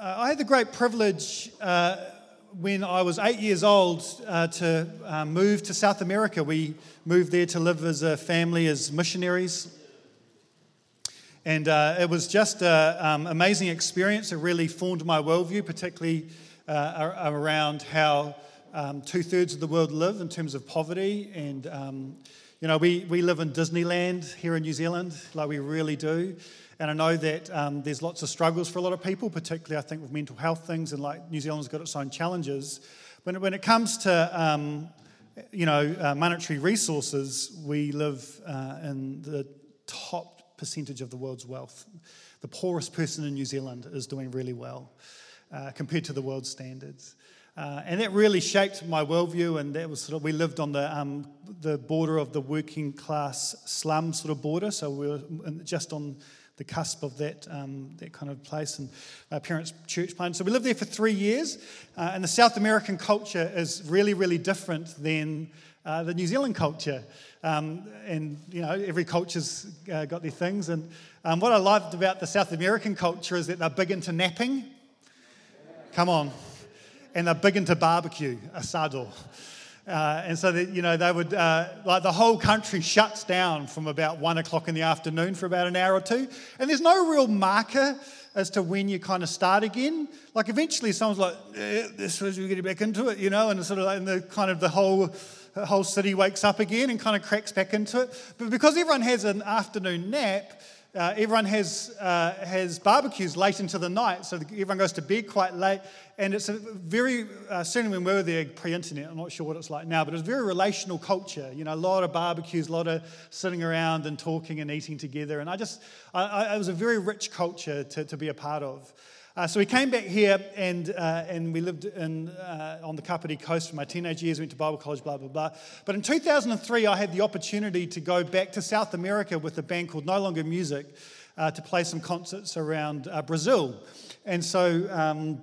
Uh, I had the great privilege uh, when I was eight years old uh, to uh, move to South America. We moved there to live as a family, as missionaries. And uh, it was just an um, amazing experience. It really formed my worldview, particularly uh, around how um, two thirds of the world live in terms of poverty. And, um, you know, we, we live in Disneyland here in New Zealand, like we really do. And I know that um, there's lots of struggles for a lot of people, particularly I think with mental health things, and like New Zealand's got its own challenges. But when it comes to um, you know uh, monetary resources, we live uh, in the top percentage of the world's wealth. The poorest person in New Zealand is doing really well uh, compared to the world standards. Uh, and that really shaped my worldview, and that was sort of, we lived on the, um, the border of the working class slum sort of border, so we were just on the cusp of that, um, that kind of place and our parents' church plant. So we lived there for three years, uh, and the South American culture is really, really different than uh, the New Zealand culture. Um, and, you know, every culture's uh, got their things. And um, what I loved about the South American culture is that they're big into napping. Come on. And they're big into barbecue, asado. Uh, and so that you know they would uh, like the whole country shuts down from about one o'clock in the afternoon for about an hour or two, and there's no real marker as to when you kind of start again. Like eventually, someone's like, eh, "This is we're getting back into it," you know, and sort of like, the kind of the whole the whole city wakes up again and kind of cracks back into it. But because everyone has an afternoon nap, uh, everyone has, uh, has barbecues late into the night, so everyone goes to bed quite late. And it's a very, uh, certainly when we were there pre internet, I'm not sure what it's like now, but it's a very relational culture. You know, a lot of barbecues, a lot of sitting around and talking and eating together. And I just, I, I, it was a very rich culture to, to be a part of. Uh, so we came back here and, uh, and we lived in, uh, on the Kapiti coast for my teenage years, went to Bible college, blah, blah, blah. But in 2003, I had the opportunity to go back to South America with a band called No Longer Music uh, to play some concerts around uh, Brazil. And so, um,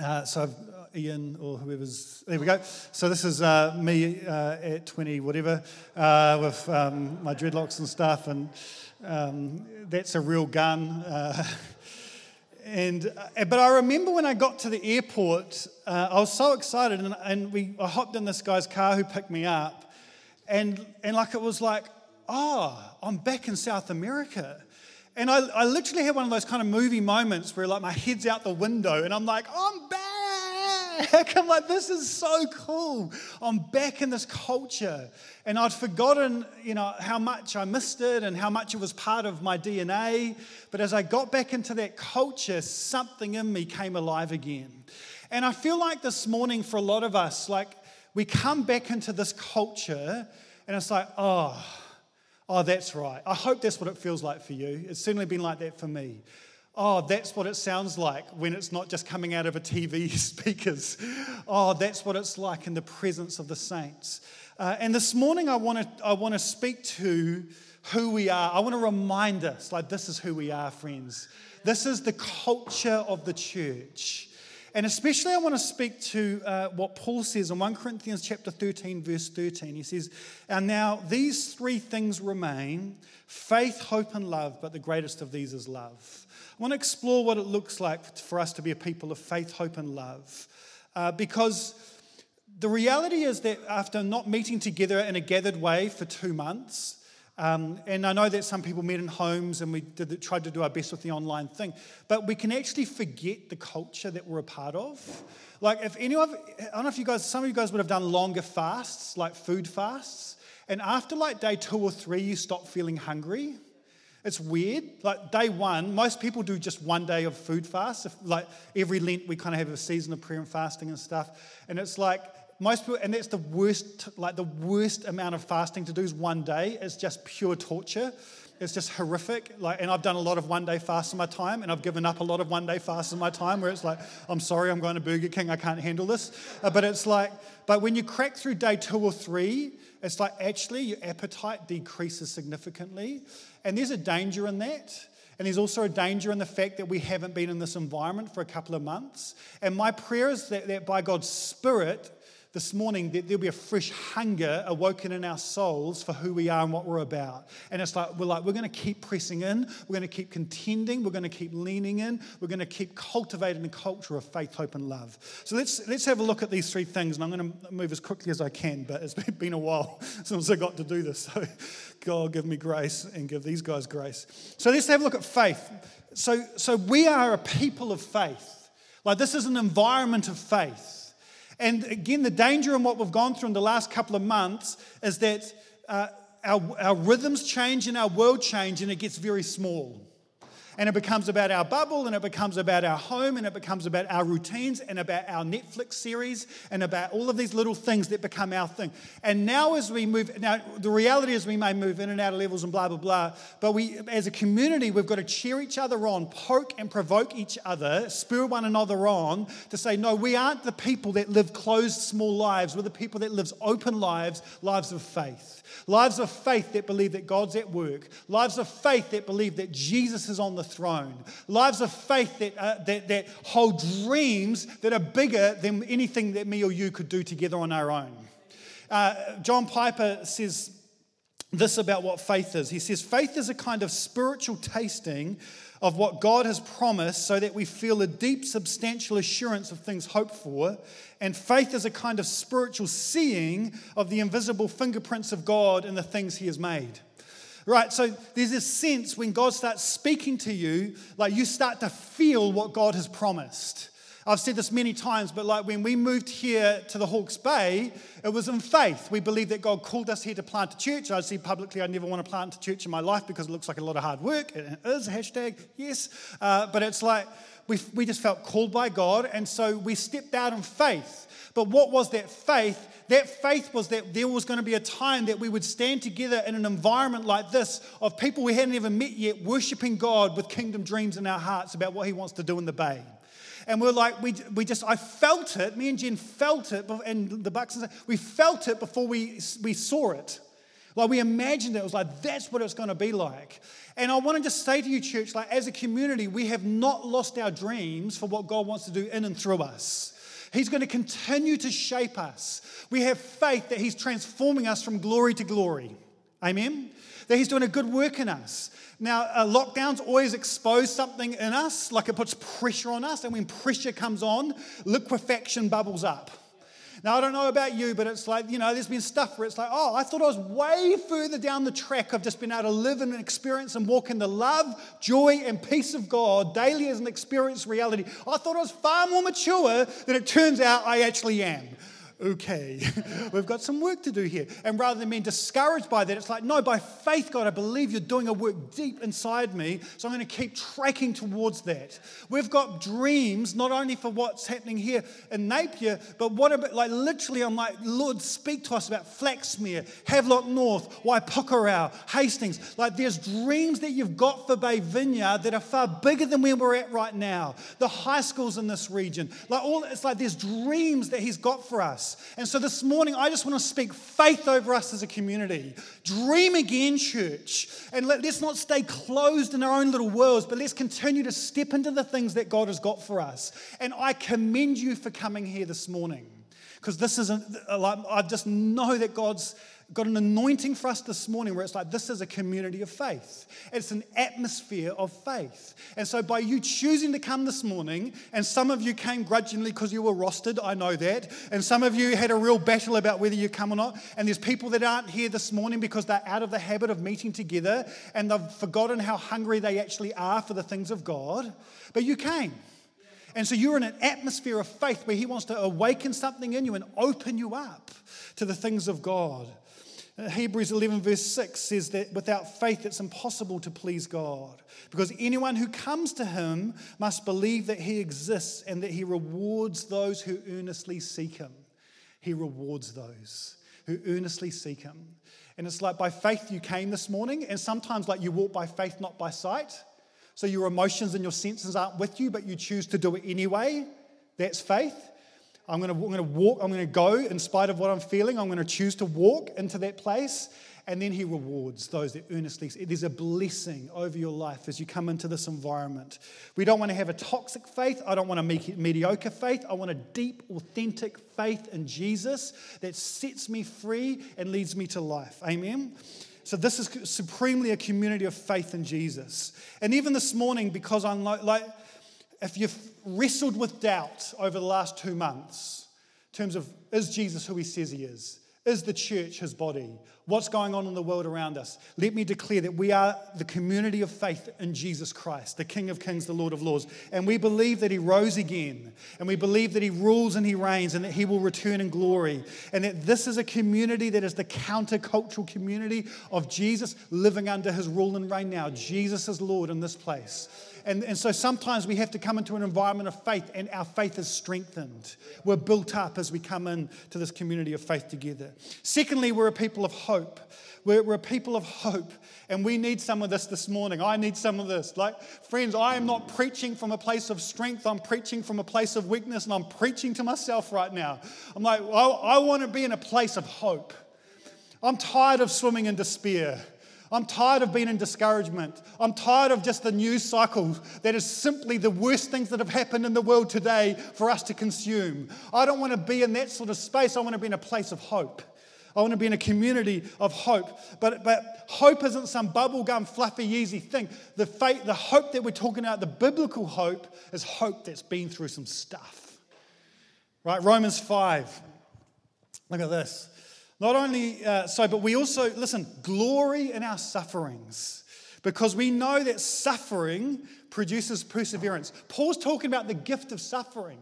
uh, so Ian or whoever's, there we go. So this is me at 20, whatever, with um, my dreadlocks and stuff. And um, that's a real gun. And, uh, but I remember when I got to the airport, uh, I was so excited, and, and we, I hopped in this guy's car who picked me up, and, and like it was like, oh, I'm back in South America. And I, I literally had one of those kind of movie moments where like my head's out the window, and I'm like, I'm back back. I'm like, this is so cool. I'm back in this culture. And I'd forgotten, you know, how much I missed it and how much it was part of my DNA. But as I got back into that culture, something in me came alive again. And I feel like this morning for a lot of us, like we come back into this culture and it's like, oh, oh, that's right. I hope that's what it feels like for you. It's certainly been like that for me. Oh, that's what it sounds like when it's not just coming out of a TV speakers. Oh, that's what it's like in the presence of the saints. Uh, and this morning, I want to I want to speak to who we are. I want to remind us, like this is who we are, friends. This is the culture of the church. And especially, I want to speak to uh, what Paul says in 1 Corinthians chapter 13, verse 13. He says, And now these three things remain faith, hope, and love, but the greatest of these is love. I want to explore what it looks like for us to be a people of faith, hope, and love. Uh, because the reality is that after not meeting together in a gathered way for two months, um, and I know that some people met in homes and we did, tried to do our best with the online thing, but we can actually forget the culture that we're a part of. Like, if anyone, I don't know if you guys, some of you guys would have done longer fasts, like food fasts, and after like day two or three, you stop feeling hungry. It's weird. Like day one, most people do just one day of food fast. If, like every Lent, we kind of have a season of prayer and fasting and stuff. And it's like most people, and that's the worst, like the worst amount of fasting to do is one day. It's just pure torture. It's just horrific. Like, and I've done a lot of one day fasts in my time, and I've given up a lot of one day fasts in my time where it's like, I'm sorry, I'm going to Burger King, I can't handle this. Uh, but it's like, but when you crack through day two or three, it's like actually your appetite decreases significantly. And there's a danger in that. And there's also a danger in the fact that we haven't been in this environment for a couple of months. And my prayer is that, that by God's Spirit, this morning that there'll be a fresh hunger awoken in our souls for who we are and what we're about. And it's like we're like we're going to keep pressing in, we're going to keep contending, we're going to keep leaning in, we're going to keep cultivating a culture of faith, hope, and love. So let's let's have a look at these three things, and I'm going to move as quickly as I can. But it's been a while since I got to do this, so God give me grace and give these guys grace. So let's have a look at faith. So so we are a people of faith. Like this is an environment of faith. And again, the danger in what we've gone through in the last couple of months is that uh, our, our rhythms change and our world change, and it gets very small and it becomes about our bubble and it becomes about our home and it becomes about our routines and about our Netflix series and about all of these little things that become our thing. And now, as we move, now the reality is we may move in and out of levels and blah, blah, blah, but we, as a community, we've got to cheer each other on, poke and provoke each other, spur one another on to say, no, we aren't the people that live closed, small lives. We're the people that live open lives, lives of faith. Lives of faith that believe that God's at work. Lives of faith that believe that Jesus is on the throne. Lives of faith that, uh, that, that hold dreams that are bigger than anything that me or you could do together on our own. Uh, John Piper says this about what faith is. He says, Faith is a kind of spiritual tasting of what God has promised so that we feel a deep, substantial assurance of things hoped for. And faith is a kind of spiritual seeing of the invisible fingerprints of God in the things He has made. Right, so there's this sense when God starts speaking to you, like you start to feel what God has promised. I've said this many times, but like when we moved here to the Hawke's Bay, it was in faith. We believed that God called us here to plant a church. I see publicly I never want to plant a church in my life because it looks like a lot of hard work. It is, hashtag, yes. Uh, but it's like we, we just felt called by God, and so we stepped out in faith. But what was that faith? That faith was that there was going to be a time that we would stand together in an environment like this of people we hadn't even met yet, worshiping God with kingdom dreams in our hearts about what He wants to do in the Bay. And we're like, we, we just, I felt it. Me and Jen felt it, and the Bucks, we felt it before we, we saw it. Like we imagined it. It was like, that's what it's going to be like. And I want to just say to you, church, like as a community, we have not lost our dreams for what God wants to do in and through us. He's going to continue to shape us. We have faith that He's transforming us from glory to glory. Amen? That He's doing a good work in us. Now, uh, lockdowns always expose something in us, like it puts pressure on us, and when pressure comes on, liquefaction bubbles up. Now, I don't know about you, but it's like, you know, there's been stuff where it's like, oh, I thought I was way further down the track of just being able to live and experience and walk in the love, joy, and peace of God daily as an experienced reality. I thought I was far more mature than it turns out I actually am okay, we've got some work to do here. And rather than being discouraged by that, it's like, no, by faith, God, I believe you're doing a work deep inside me, so I'm going to keep tracking towards that. We've got dreams, not only for what's happening here in Napier, but what about, like, literally, I'm like, Lord, speak to us about Flaxmere, Havelock North, Waipukurau, Hastings. Like, there's dreams that you've got for Bay Vineyard that are far bigger than where we're at right now. The high schools in this region, like, all, it's like there's dreams that He's got for us. And so this morning, I just want to speak faith over us as a community. Dream again, church. And let, us not stay closed in our own little worlds, but let's continue to step into the things that God has got for us. And I commend you for coming here this morning. Because this isn't, like, I just know that God's got an anointing for us this morning where it's like this is a community of faith. It's an atmosphere of faith. And so, by you choosing to come this morning, and some of you came grudgingly because you were rostered, I know that. And some of you had a real battle about whether you come or not. And there's people that aren't here this morning because they're out of the habit of meeting together and they've forgotten how hungry they actually are for the things of God. But you came. And so you're in an atmosphere of faith where He wants to awaken something in you and open you up to the things of God. Uh, Hebrews 11, verse 6 says that without faith it's impossible to please God because anyone who comes to him must believe that he exists and that he rewards those who earnestly seek him. He rewards those who earnestly seek him. And it's like by faith you came this morning, and sometimes like you walk by faith, not by sight. So your emotions and your senses aren't with you, but you choose to do it anyway. That's faith. I'm going, to, I'm going to walk, I'm going to go in spite of what I'm feeling. I'm going to choose to walk into that place. and then he rewards those that earnestly. There's a blessing over your life as you come into this environment. We don't want to have a toxic faith. I don't want a mediocre faith. I want a deep, authentic faith in Jesus that sets me free and leads me to life. Amen. So, this is supremely a community of faith in Jesus. And even this morning, because I'm like, like if you've wrestled with doubt over the last two months, in terms of is Jesus who he says he is? Is the church his body? What's going on in the world around us? Let me declare that we are the community of faith in Jesus Christ, the King of Kings, the Lord of Lords. And we believe that he rose again. And we believe that he rules and he reigns and that he will return in glory. And that this is a community that is the countercultural community of Jesus living under his rule and reign now. Jesus is Lord in this place. And, and so sometimes we have to come into an environment of faith, and our faith is strengthened. We're built up as we come into this community of faith together. Secondly, we're a people of hope. We're, we're a people of hope, and we need some of this this morning. I need some of this. Like, friends, I am not preaching from a place of strength, I'm preaching from a place of weakness, and I'm preaching to myself right now. I'm like, I, I want to be in a place of hope. I'm tired of swimming in despair. I'm tired of being in discouragement. I'm tired of just the news cycle that is simply the worst things that have happened in the world today for us to consume. I don't want to be in that sort of space. I want to be in a place of hope. I want to be in a community of hope. But, but hope isn't some bubblegum, fluffy, easy thing. The, faith, the hope that we're talking about, the biblical hope, is hope that's been through some stuff. Right? Romans 5. Look at this. Not only uh, so, but we also, listen, glory in our sufferings because we know that suffering produces perseverance. Paul's talking about the gift of suffering.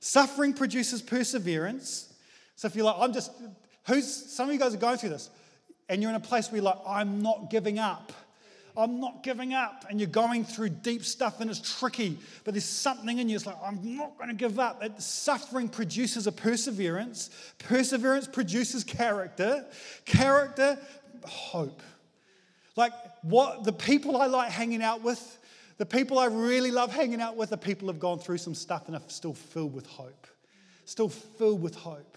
Suffering produces perseverance. So if you're like, I'm just, who's, some of you guys are going through this, and you're in a place where you're like, I'm not giving up. I'm not giving up. And you're going through deep stuff and it's tricky, but there's something in you. It's like, I'm not going to give up. It, suffering produces a perseverance. Perseverance produces character. Character, hope. Like what the people I like hanging out with, the people I really love hanging out with, the people have gone through some stuff and are still filled with hope. Still filled with hope.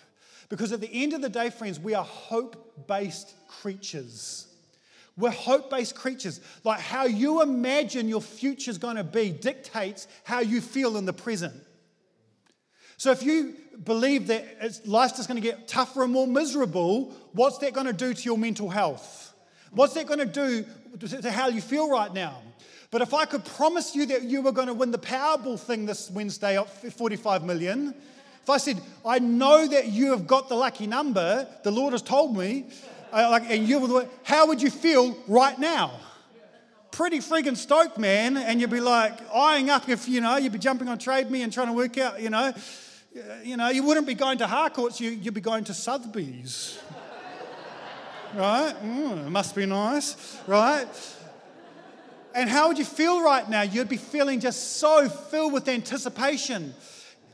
Because at the end of the day, friends, we are hope based creatures. We're hope based creatures. Like how you imagine your future is going to be dictates how you feel in the present. So if you believe that life's just going to get tougher and more miserable, what's that going to do to your mental health? What's that going to do to how you feel right now? But if I could promise you that you were going to win the Powerball thing this Wednesday at 45 million, if I said, I know that you have got the lucky number, the Lord has told me, uh, like, and you, how would you feel right now? Pretty friggin' stoked, man. And you'd be like eyeing up if, you know, you'd be jumping on Trade Me and trying to work out, you know, uh, you know, you wouldn't be going to Harcourts, you, you'd be going to Sotheby's. right? Mm, must be nice, right? And how would you feel right now? You'd be feeling just so filled with anticipation.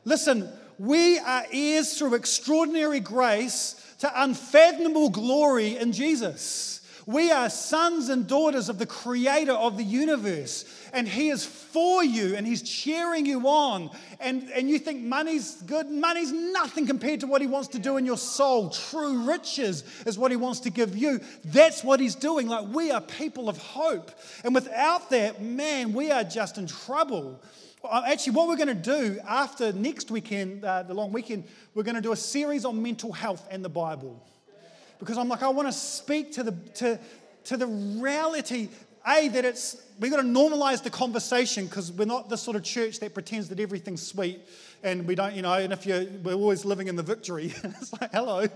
Listen, we are heirs through extraordinary grace to unfathomable glory in Jesus. We are sons and daughters of the creator of the universe, and He is for you and He's cheering you on. And, and you think money's good? Money's nothing compared to what He wants to do in your soul. True riches is what He wants to give you. That's what He's doing. Like, we are people of hope. And without that, man, we are just in trouble. Actually, what we're going to do after next weekend, uh, the long weekend, we're going to do a series on mental health and the Bible. Because I'm like, I want to speak to the, to, to the reality, A, that it's, we've got to normalize the conversation because we're not the sort of church that pretends that everything's sweet and we don't, you know, and if you're, we're always living in the victory. it's like, hello. Uh,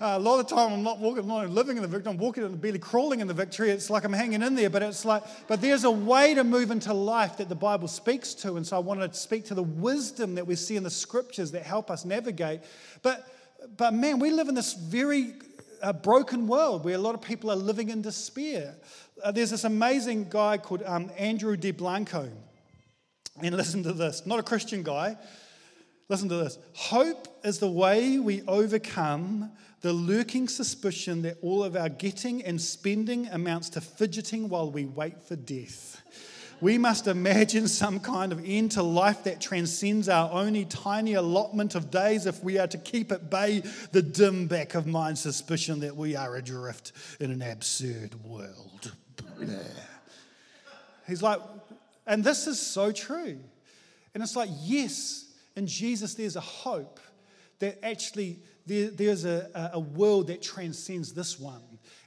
a lot of the time I'm not walking, I'm not living in the victory, I'm walking and barely crawling in the victory. It's like I'm hanging in there, but it's like, but there's a way to move into life that the Bible speaks to. And so I wanted to speak to the wisdom that we see in the scriptures that help us navigate. But, but man, we live in this very uh, broken world where a lot of people are living in despair. Uh, there's this amazing guy called um, Andrew Delbanco. And listen to this, not a Christian guy, Listen to this. Hope is the way we overcome the lurking suspicion that all of our getting and spending amounts to fidgeting while we wait for death. we must imagine some kind of end to life that transcends our only tiny allotment of days if we are to keep at bay the dim back of mind suspicion that we are adrift in an absurd world. He's like, and this is so true. And it's like, yes, in Jesus there's a hope that actually there, there's a, a world that transcends this one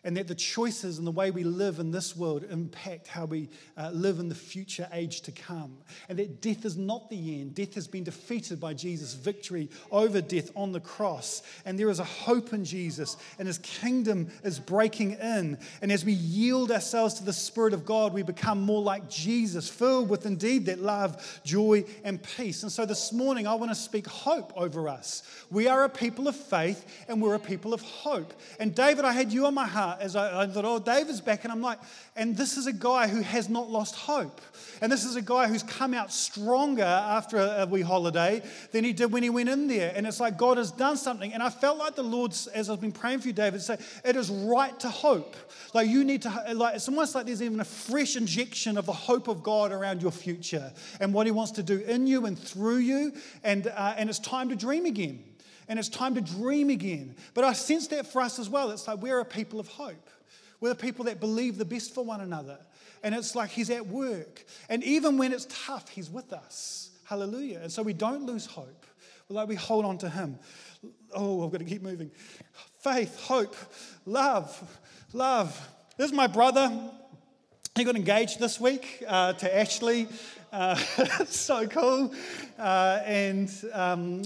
and that the choices and the way we live in this world impact how we uh, live in the future age to come. And that death is not the end. Death has been defeated by Jesus' victory over death on the cross. And there is a hope in Jesus, and his kingdom is breaking in. And as we yield ourselves to the Spirit of God, we become more like Jesus, filled with indeed that love, joy, and peace. And so this morning, I want to speak hope over us. We are a people of faith, and we're a people of hope. And David, I had you on my heart as I, I thought, oh, David's back. And I'm like, and this is a guy who has not lost hope. And this is a guy who's come out stronger after a, wee holiday than he did when he went in there. And it's like God has done something. And I felt like the Lord's, as I've been praying for you, David, say, it is right to hope. Like you need to, like it's almost like there's even a fresh injection of the hope of God around your future and what he wants to do in you and through you. And, uh, and it's time to dream again and it's time to dream again. But I sense that for us as well. It's like we're a people of hope. We're the people that believe the best for one another. And it's like He's at work. And even when it's tough, He's with us. Hallelujah. And so we don't lose hope. Like we hold on to Him. Oh, I've got to keep moving. Faith, hope, love, love. This is my brother. He got engaged this week uh, to Ashley. Uh, so cool. Uh, and um,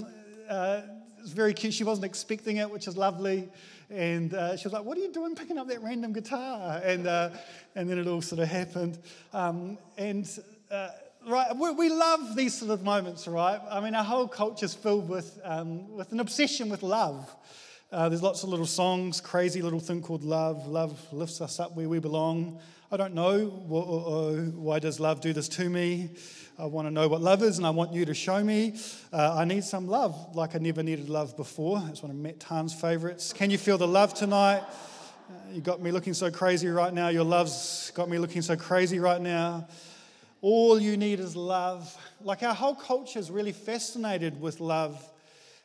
uh, was very cute. She wasn't expecting it, which is lovely. And uh, she was like, What are you doing picking up that random guitar? And, uh, and then it all sort of happened. Um, and uh, right, we, we, love these sort of moments, right? I mean, our whole culture is filled with, um, with an obsession with love. Uh, there's lots of little songs, crazy little thing called love. Love lifts us up where we belong. I don't know why does love do this to me. I want to know what love is, and I want you to show me. Uh, I need some love, like I never needed love before. It's one of Matt favorites. Can you feel the love tonight? Uh, you got me looking so crazy right now. Your love's got me looking so crazy right now. All you need is love. Like our whole culture is really fascinated with love.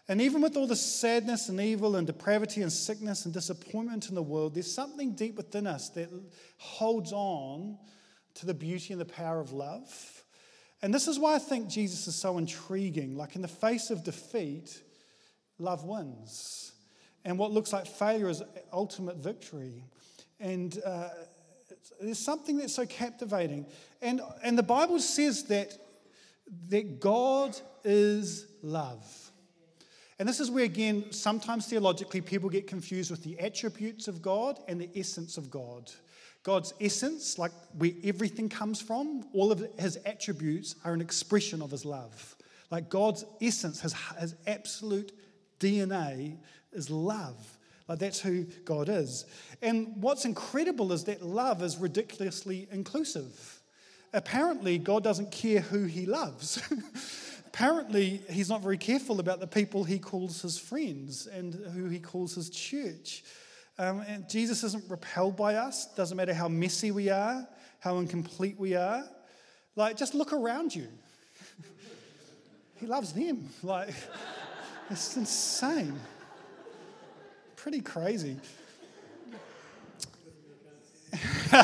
And even with all the sadness and evil and depravity and sickness and disappointment in the world, there's something deep within us that holds on to the beauty and the power of love. And this is why I think Jesus is so intriguing. Like in the face of defeat, love wins. And what looks like failure is ultimate victory. And uh, there's something that's so captivating. And, and the Bible says that, that God is love. And this is where, again, sometimes theologically people get confused with the attributes of God and the essence of God. God's essence, like where everything comes from, all of his attributes are an expression of his love. Like God's essence, his, his absolute DNA is love. Like that's who God is. And what's incredible is that love is ridiculously inclusive. Apparently, God doesn't care who he loves. Apparently, he's not very careful about the people he calls his friends and who he calls his church. Um, and Jesus isn't repelled by us. Doesn't matter how messy we are, how incomplete we are. Like, just look around you. he loves them. Like, it's insane. Pretty crazy.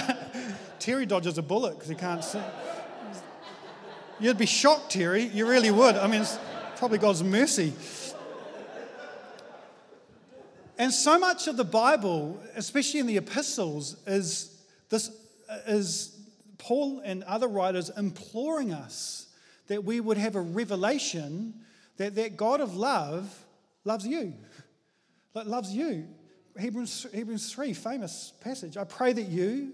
Terry dodges a bullet because he can't see. You'd be shocked, Terry. You really would. I mean, it's probably God's mercy. And so much of the Bible, especially in the epistles, is this is Paul and other writers imploring us that we would have a revelation that that God of love loves you. Loves you. Hebrews, Hebrews 3, famous passage. I pray that you,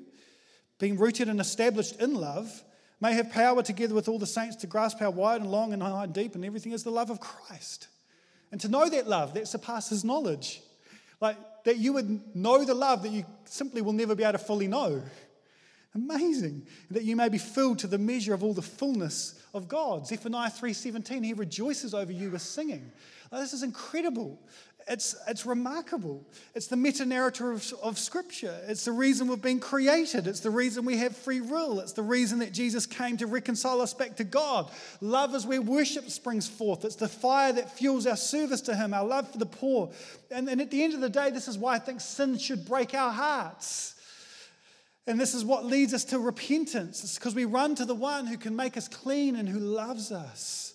being rooted and established in love, may have power together with all the saints to grasp how wide and long and high and deep and everything is the love of Christ. And to know that love that surpasses knowledge like that you would know the love that you simply will never be able to fully know. Amazing. That you may be filled to the measure of all the fullness of God. Zephaniah 3:17, he rejoices over you with singing. Like, this is incredible. It's, it's remarkable. It's the meta narrative of, of, Scripture. It's the reason we've been created. It's the reason we have free will. It's the reason that Jesus came to reconcile us back to God. Love is where worship springs forth. It's the fire that fuels our service to Him, our love for the poor. And, and at the end of the day, this is why I think sin should break our hearts. And this is what leads us to repentance. It's because we run to the one who can make us clean and who loves us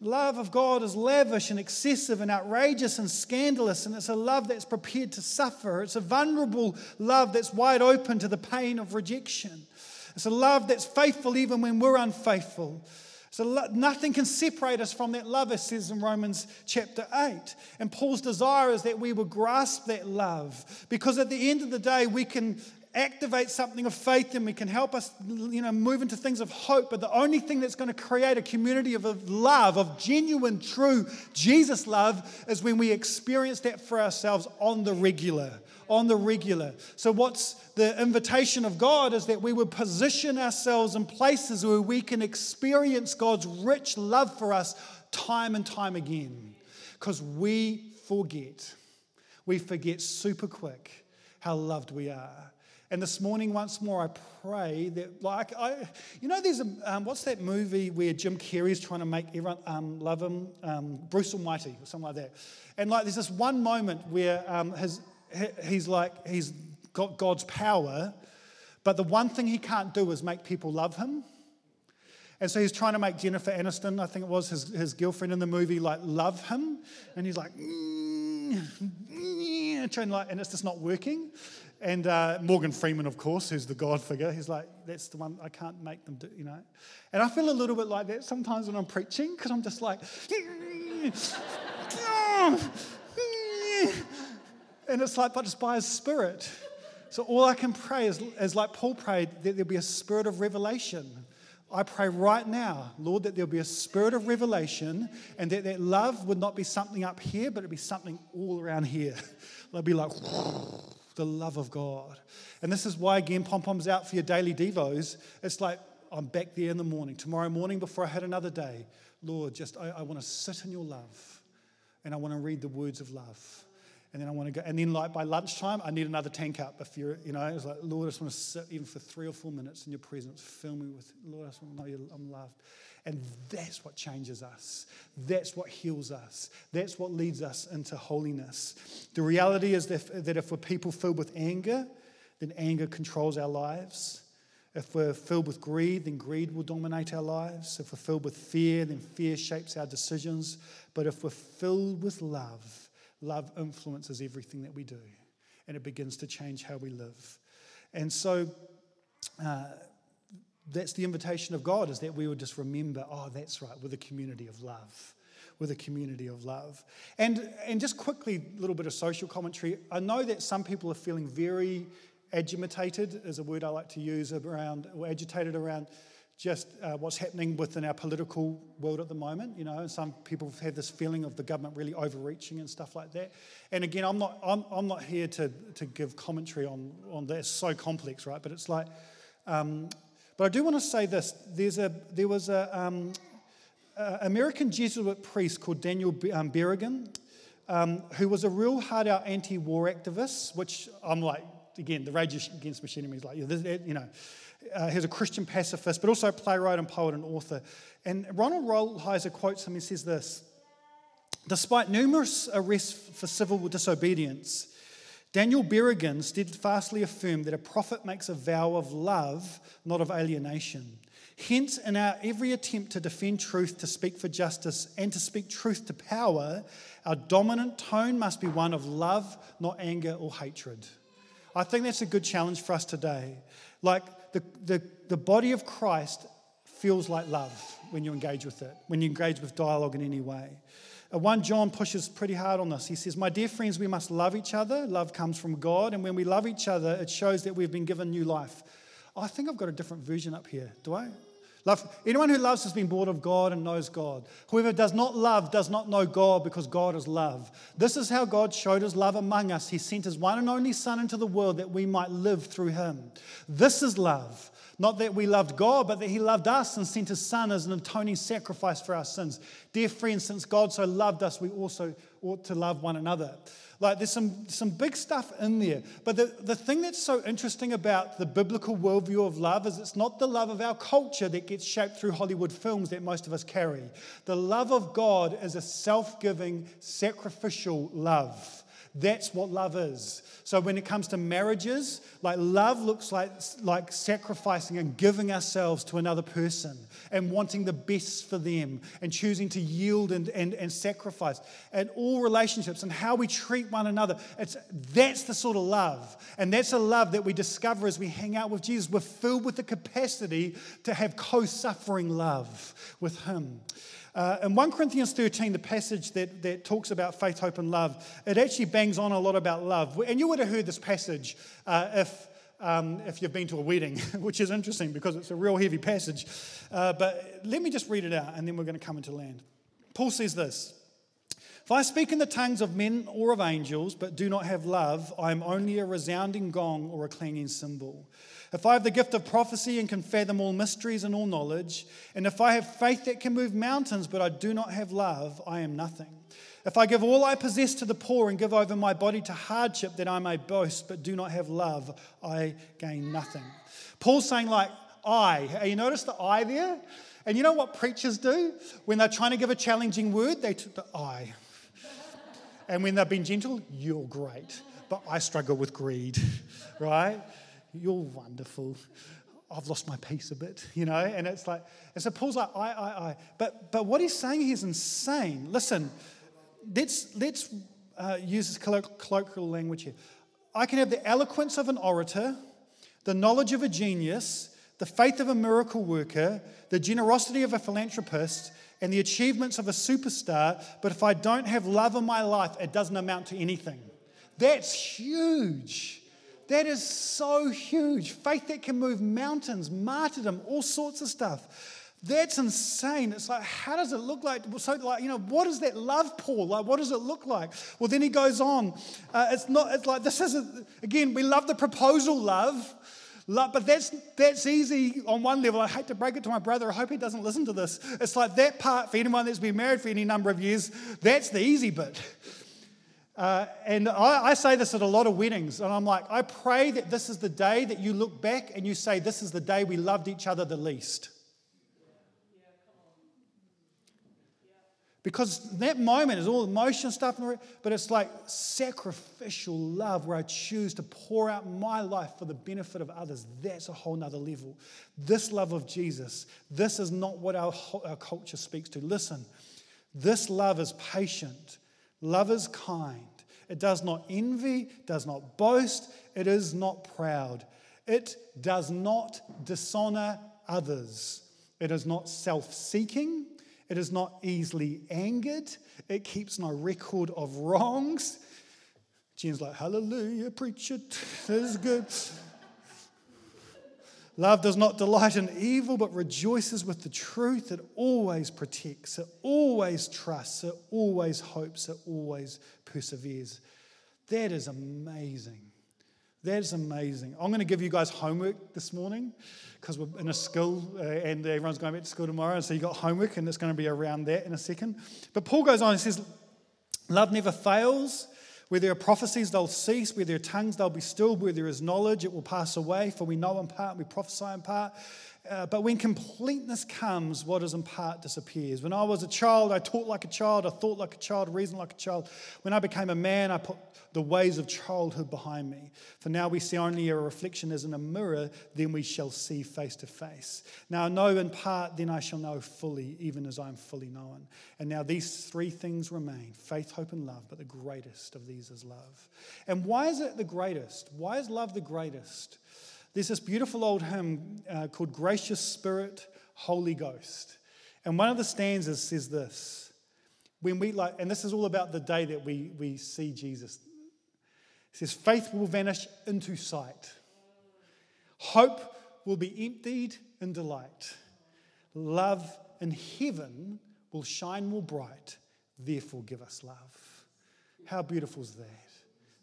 love of God is lavish and excessive and outrageous and scandalous, and it's a love that's prepared to suffer. It's a vulnerable love that's wide open to the pain of rejection. It's a love that's faithful even when we're unfaithful. So nothing can separate us from that love, it says in Romans chapter 8. And Paul's desire is that we will grasp that love because at the end of the day, we can activate something of faith and we can help us you know move into things of hope. But the only thing that's going to create a community of love of genuine true jesus love is when we experience that for ourselves on the regular on the regular. So what's the invitation of god is that we would position ourselves in places where we can experience god's rich love for us time and time again. Because we forget. We forget super quick how loved we are and this morning, once more, I pray that, like, I, you know, there's a, um, what's that movie where Jim Carrey's trying to make everyone um, love him? Um, Bruce Almighty, or something like that. And, like, there's this one moment where um, his, he's like, he's got God's power, but the one thing he can't do is make people love him. And so he's trying to make Jennifer Aniston, I think it was his, his girlfriend in the movie, like love him. And he's like, mm, mm, trying like, and it's just not working. And uh, Morgan Freeman, of course, who's the God figure, he's like, that's the one I can't make them do, you know. And I feel a little bit like that sometimes when I'm preaching, because I'm just like, and it's like, but it's by His Spirit. So all I can pray is, is like Paul prayed, that there'll be a spirit of revelation. I pray right now, Lord, that there'll be a spirit of revelation and that that love would not be something up here, but it'd be something all around here. They'll be like, the love of God. And this is why, again, pom pom's out for your daily devos. It's like, I'm back there in the morning. Tomorrow morning, before I had another day, Lord, just I, I want to sit in your love and I want to read the words of love. And then I want to go, and then like by lunchtime, I need another tank up. If you're, you know, it's like, Lord, I just want to sit even for three or four minutes in your presence. Fill me with, Lord, I just want to know you, I'm loved. And that's what changes us. That's what heals us. That's what leads us into holiness. The reality is that, that if we're people filled with anger, then anger controls our lives. If we're filled with greed, then greed will dominate our lives. If we're filled with fear, then fear shapes our decisions. But if we're filled with love, love influences everything that we do and it begins to change how we live. And so, uh, that's the invitation of God is that we would just remember, oh, that's right, we're the community of love. We're the community of love. And, and just quickly, a little bit of social commentary. I know that some people are feeling very agitated, is a word I like to use around, or agitated around just uh, what's happening within our political world at the moment. You know, some people have this feeling of the government really overreaching and stuff like that. And again, I'm not, I'm, I'm not here to, to give commentary on, on that. It's so complex, right? But it's like, um, but I do want to say this There's a, there was a, um, American Jesuit priest called Daniel um, Berrigan, um, who was a real hard out anti war activist, which I'm like, again, the Rage Against Machinery is like, you know, uh, he's a Christian pacifist, but also a playwright and poet and author. And Ronald Rolheiser quotes him and says this Despite numerous arrests for civil disobedience, Daniel Berrigan steadfastly affirmed that a prophet makes a vow of love, not of alienation. Hence, in our every attempt to defend truth, to speak for justice, and to speak truth to power, our dominant tone must be one of love, not anger or hatred. I think that's a good challenge for us today. Like the, the, the body of Christ feels like love when you engage with it, when you engage with dialogue in any way. 1 John pushes pretty hard on this. He says, My dear friends, we must love each other. Love comes from God. And when we love each other, it shows that we've been given new life. I think I've got a different version up here. Do I? Love, anyone who loves has been born of God and knows God. Whoever does not love does not know God because God is love. This is how God showed his love among us. He sent his one and only Son into the world that we might live through him. This is love. Not that we loved God, but that He loved us and sent His Son as an atoning sacrifice for our sins. Dear friends, since God so loved us, we also ought to love one another. Like there's some, some big stuff in there. But the, the thing that's so interesting about the biblical worldview of love is it's not the love of our culture that gets shaped through Hollywood films that most of us carry. The love of God is a self giving, sacrificial love. That's what love is. So when it comes to marriages, like love looks like, like sacrificing and giving ourselves to another person and wanting the best for them and choosing to yield and, and, and sacrifice. And all relationships and how we treat one another, it's, that's the sort of love. And that's a love that we discover as we hang out with Jesus. We're filled with the capacity to have co suffering love with Him. Uh, in 1 Corinthians 13, the passage that, that talks about faith, hope, and love, it actually bangs on a lot about love. And you would have heard this passage uh, if, um, if you've been to a wedding, which is interesting because it's a real heavy passage. Uh, but let me just read it out and then we're going to come into land. Paul says this If I speak in the tongues of men or of angels, but do not have love, I am only a resounding gong or a clanging cymbal. If I have the gift of prophecy and can fathom all mysteries and all knowledge, and if I have faith that can move mountains, but I do not have love, I am nothing. If I give all I possess to the poor and give over my body to hardship that I may boast, but do not have love, I gain nothing. Paul's saying, like, I. You notice the I there? And you know what preachers do? When they're trying to give a challenging word, they took the I. And when they've been gentle, you're great. But I struggle with greed, right? You're wonderful. I've lost my peace a bit, you know? And it's like, and so Paul's like, I, I, I. But, but what he's saying here is insane. Listen, let's, let's uh, use this colloquial language here. I can have the eloquence of an orator, the knowledge of a genius, the faith of a miracle worker, the generosity of a philanthropist, and the achievements of a superstar, but if I don't have love in my life, it doesn't amount to anything. That's huge. That is so huge. Faith that can move mountains, martyrdom, all sorts of stuff. That's insane. It's like, how does it look like? So, like, you know, what is that love, Paul? Like, what does it look like? Well, then he goes on. Uh, it's not. It's like this isn't. Again, we love the proposal love, love, but that's that's easy on one level. I hate to break it to my brother. I hope he doesn't listen to this. It's like that part for anyone that's been married for any number of years. That's the easy bit. Uh, and I, I, say this at a lot of weddings, and I'm like, I pray that this is the day that you look back and you say, This is the day we loved each other the least. Because that moment is all emotion stuff, but it's like sacrificial love where I choose to pour out my life for the benefit of others. That's a whole nother level. This love of Jesus, this is not what our, our culture speaks to. Listen, this love is patient, love is kind. It does not envy, does not boast, it is not proud. It does not dishonor others. It is not self seeking. It is not easily angered. It keeps no record of wrongs. Jen's like, Hallelujah, preach it. This is good. Love does not delight in evil, but rejoices with the truth. It always protects, it always trusts, it always hopes, it always perseveres. That is amazing. That is amazing. I'm going to give you guys homework this morning because we're in a school uh, and everyone's going back to school tomorrow. And so you got homework, and it's going to be around that in a second. But Paul goes on and says, Love never fails. Where there are prophecies, they'll cease. Where there are tongues, they'll be stilled. Where there is knowledge, it will pass away. For we know in part, we prophesy in part. Uh, but when completeness comes, what is in part disappears. When I was a child, I taught like a child, I thought like a child, reasoned like a child. When I became a man, I put the ways of childhood behind me. For now we see only a reflection as in a mirror, then we shall see face to face. Now I know in part, then I shall know fully, even as I am fully known. And now these three things remain faith, hope, and love, but the greatest of these is love. And why is it the greatest? Why is love the greatest? There's this beautiful old hymn uh, called Gracious Spirit, Holy Ghost. And one of the stanzas says this when we like, and this is all about the day that we, we see Jesus, it says, faith will vanish into sight. Hope will be emptied in delight. Love in heaven will shine more bright. Therefore, give us love. How beautiful is that?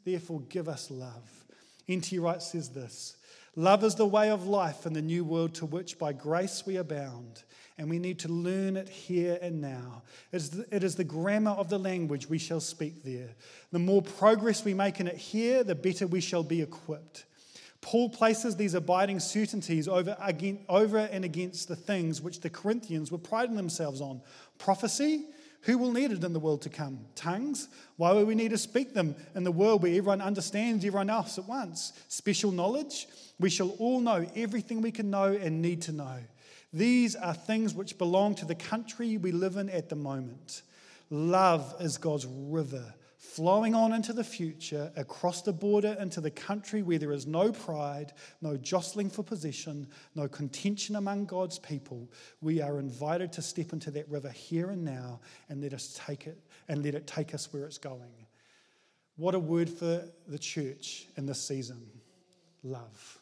Therefore, give us love. N.T. Wright says this Love is the way of life in the new world to which by grace we are bound, and we need to learn it here and now. It is, the, it is the grammar of the language we shall speak there. The more progress we make in it here, the better we shall be equipped. Paul places these abiding certainties over, again, over and against the things which the Corinthians were priding themselves on prophecy. Who will need it in the world to come? Tongues? Why would we need to speak them in the world where everyone understands everyone else at once? Special knowledge? We shall all know everything we can know and need to know. These are things which belong to the country we live in at the moment. Love is God's river flowing on into the future, across the border into the country where there is no pride, no jostling for possession, no contention among God's people. We are invited to step into that river here and now and let us take it and let it take us where it's going. What a word for the church in this season love.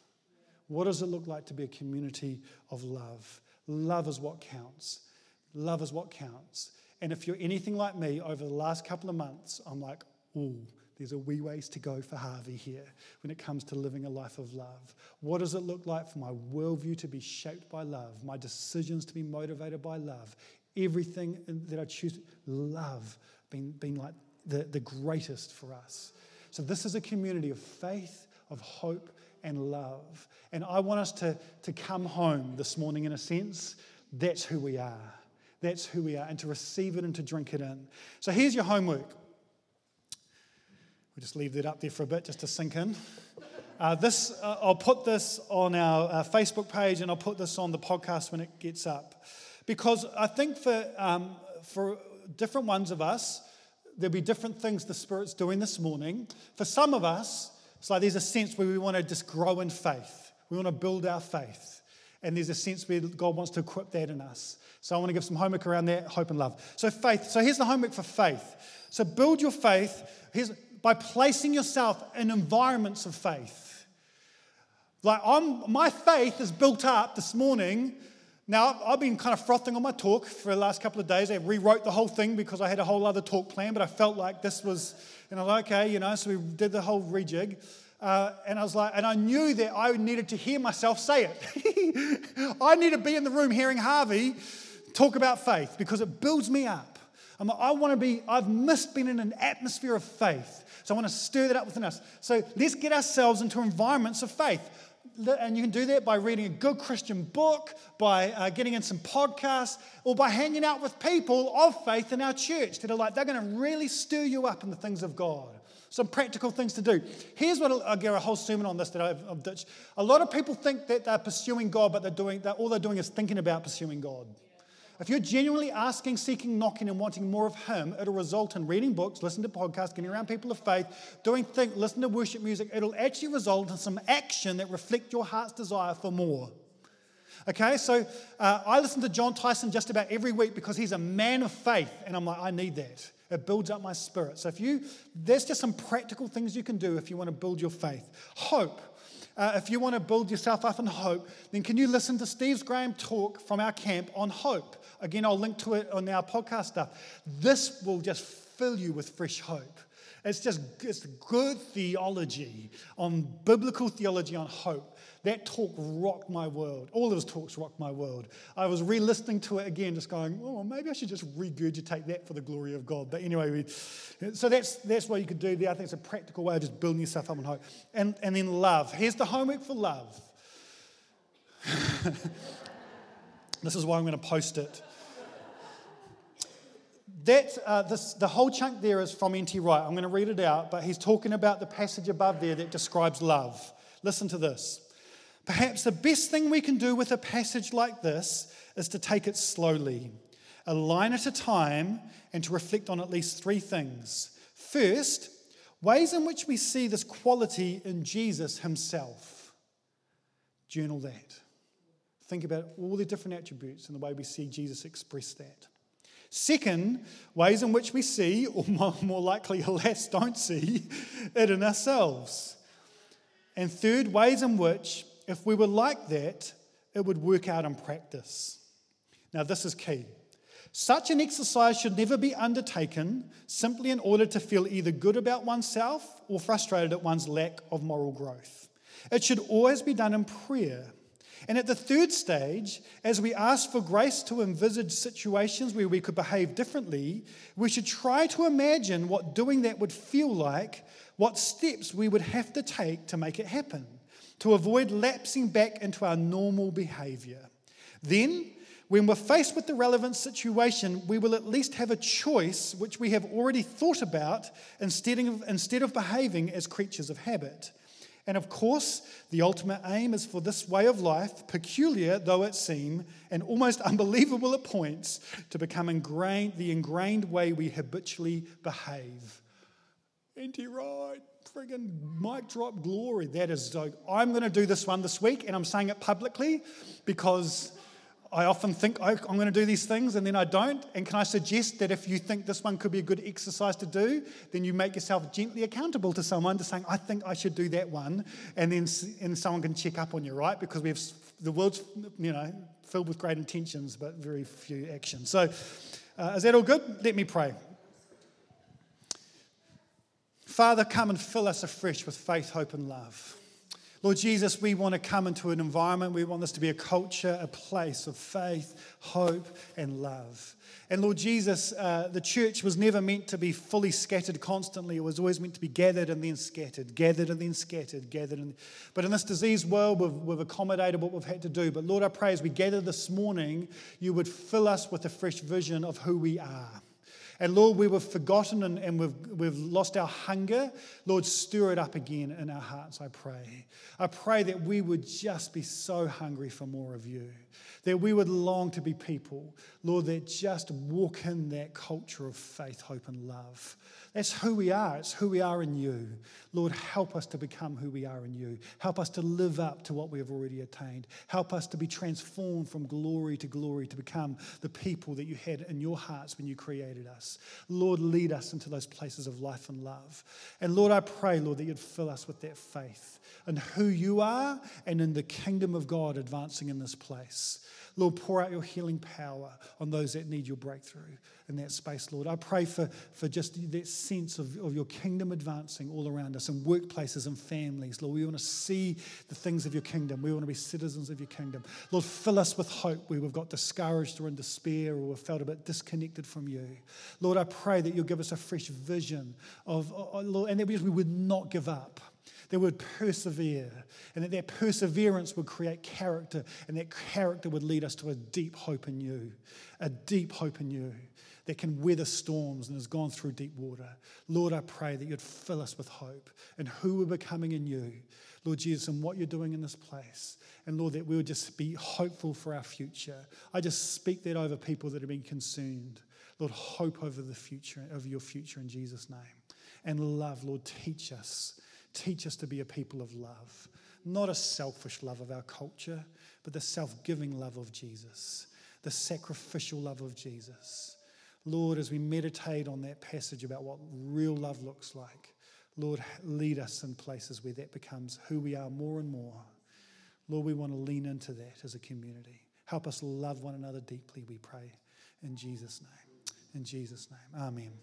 What does it look like to be a community of love? Love is what counts. Love is what counts. And if you're anything like me over the last couple of months, I'm like, ooh, there's a wee ways to go for Harvey here when it comes to living a life of love. What does it look like for my worldview to be shaped by love, my decisions to be motivated by love, everything that I choose, love being, being like the, the greatest for us? So, this is a community of faith, of hope, and love. And I want us to, to come home this morning, in a sense. That's who we are. That's who we are, and to receive it and to drink it in. So here's your homework. We'll just leave that up there for a bit just to sink in. Uh, this, uh, I'll put this on our uh, Facebook page and I'll put this on the podcast when it gets up. Because I think for, um, for different ones of us, there'll be different things the Spirit's doing this morning. For some of us, it's like there's a sense where we want to just grow in faith, we want to build our faith. And there's a sense where God wants to equip that in us. So I want to give some homework around that hope and love. So, faith. So, here's the homework for faith. So, build your faith here's, by placing yourself in environments of faith. Like, I'm, my faith is built up this morning. Now, I've been kind of frothing on my talk for the last couple of days. I rewrote the whole thing because I had a whole other talk plan, but I felt like this was, and I was like, okay, you know, so we did the whole rejig. Uh, and I was like, and I knew that I needed to hear myself say it. I need to be in the room hearing Harvey talk about faith because it builds me up. I'm, I want to be, I've missed being in an atmosphere of faith. So I want to stir that up within us. So let's get ourselves into environments of faith. And you can do that by reading a good Christian book, by uh, getting in some podcasts, or by hanging out with people of faith in our church that are like, they're going to really stir you up in the things of God some practical things to do. Here's what I'll give a whole sermon on this that I've, I've ditched. A lot of people think that they're pursuing God, but they're doing that all they're doing is thinking about pursuing God. If you're genuinely asking, seeking, knocking, and wanting more of Him, it'll result in reading books, listening to podcasts, getting around people of faith, doing things, listening to worship music. It'll actually result in some action that reflect your heart's desire for more. Okay, so uh, I listen to Jon Tyson just about every week because he's a man of faith, and I'm like, I need that. It builds up my spirit. So if you, there's just some practical things you can do if you want to build your faith. Hope. Uh, if you want to build yourself up in hope, then can you listen to Steve's Graham talk from our camp on hope? Again, I'll link to it on our podcast stuff. This will just fill you with fresh hope. It's just it's good theology on biblical theology on hope. That talk rocked my world. All of talks rocked my world. I was re listening to it again, just going, oh, maybe I should just regurgitate that for the glory of God. But anyway, we, so that's, that's what you could do there. I think it's a practical way of just building yourself up in hope. And, and then love. Here's the homework for love. this is why I'm going to post it. That, uh, this, the whole chunk there is from N.T. Wright. I'm going to read it out, but he's talking about the passage above there that describes love. Listen to this. Perhaps the best thing we can do with a passage like this is to take it slowly, a line at a time, and to reflect on at least three things. First, ways in which we see this quality in Jesus himself. Journal that. Think about all the different attributes and the way we see Jesus express that. Second, ways in which we see, or more likely, alas, don't see, it in ourselves. And third, ways in which if we were like that, it would work out in practice. Now, this is key. Such an exercise should never be undertaken simply in order to feel either good about oneself or frustrated at one's lack of moral growth. It should always be done in prayer. And at the third stage, as we ask for grace to envisage situations where we could behave differently, we should try to imagine what doing that would feel like, what steps we would have to take to make it happen, to avoid lapsing back into our normal behavior. Then, when we're faced with the relevant situation, we will at least have a choice which we have already thought about instead of, instead of behaving as creatures of habit. And of course, the ultimate aim is for this way of life, peculiar though it seem, and almost unbelievable at points, to become ingrained, the ingrained way we habitually behave. N.T. Wright, friggin' mic drop glory. That is I'm going to do this one this week, and I'm saying it publicly because I often think I'm going to do these things and then I don't. And can I suggest that if you think this one could be a good exercise to do, then you make yourself gently accountable to someone to saying, I think I should do that one. And then and someone can check up on you, right? Because we have the world's, you know, filled with great intentions, but very few actions. So uh, is that all good? Let me pray. Father, come and fill us afresh with faith, hope, and love. Lord Jesus, we want to come into an environment, we want this to be a culture, a place of faith, hope, and love. And Lord Jesus, uh, the church was never meant to be fully scattered constantly. It was always meant to be gathered and then scattered, gathered and then scattered, gathered. And... But in this diseased world, we've, we've accommodated what we've had to do. But Lord, I pray as we gather this morning, you would fill us with a fresh vision of who we are. And Lord, we were forgotten and, and we've, we've lost our hunger. Lord, stir it up again in our hearts, I pray. I pray that we would just be so hungry for more of you, that we would long to be people, Lord, that just walk in that culture of faith, hope, and love. That's who we are. It's who we are in you. Lord, help us to become who we are in you. Help us to live up to what we have already attained. Help us to be transformed from glory to glory to become the people that you had in your hearts when you created us. Lord, lead us into those places of life and love. And Lord, I pray, Lord, that you'd fill us with that faith in who you are and in the kingdom of God advancing in this place. Lord, pour out your healing power on those that need your breakthrough in that space, Lord. I pray for, for just that sense of, of your kingdom advancing all around us in workplaces and families. Lord, we want to see the things of your kingdom. We want to be citizens of your kingdom. Lord, fill us with hope where we've got discouraged or in despair or we've felt a bit disconnected from you. Lord, I pray that you'll give us a fresh vision of, Lord, and that we would not give up that would persevere, and that that perseverance would create character, and that character would lead us to a deep hope in you, a deep hope in you that can weather storms and has gone through deep water. Lord, I pray that you'd fill us with hope and who we're becoming in you, Lord Jesus, and what you're doing in this place. And Lord, that we would just be hopeful for our future. I just speak that over people that have been consumed. Lord, hope over the future, over your future in Jesus' name. And love, Lord, teach us Teach us to be a people of love, not a selfish love of our culture, but the self giving love of Jesus, the sacrificial love of Jesus. Lord, as we meditate on that passage about what real love looks like, Lord, lead us in places where that becomes who we are more and more. Lord, we want to lean into that as a community. Help us love one another deeply, we pray. In Jesus' name. In Jesus' name. Amen.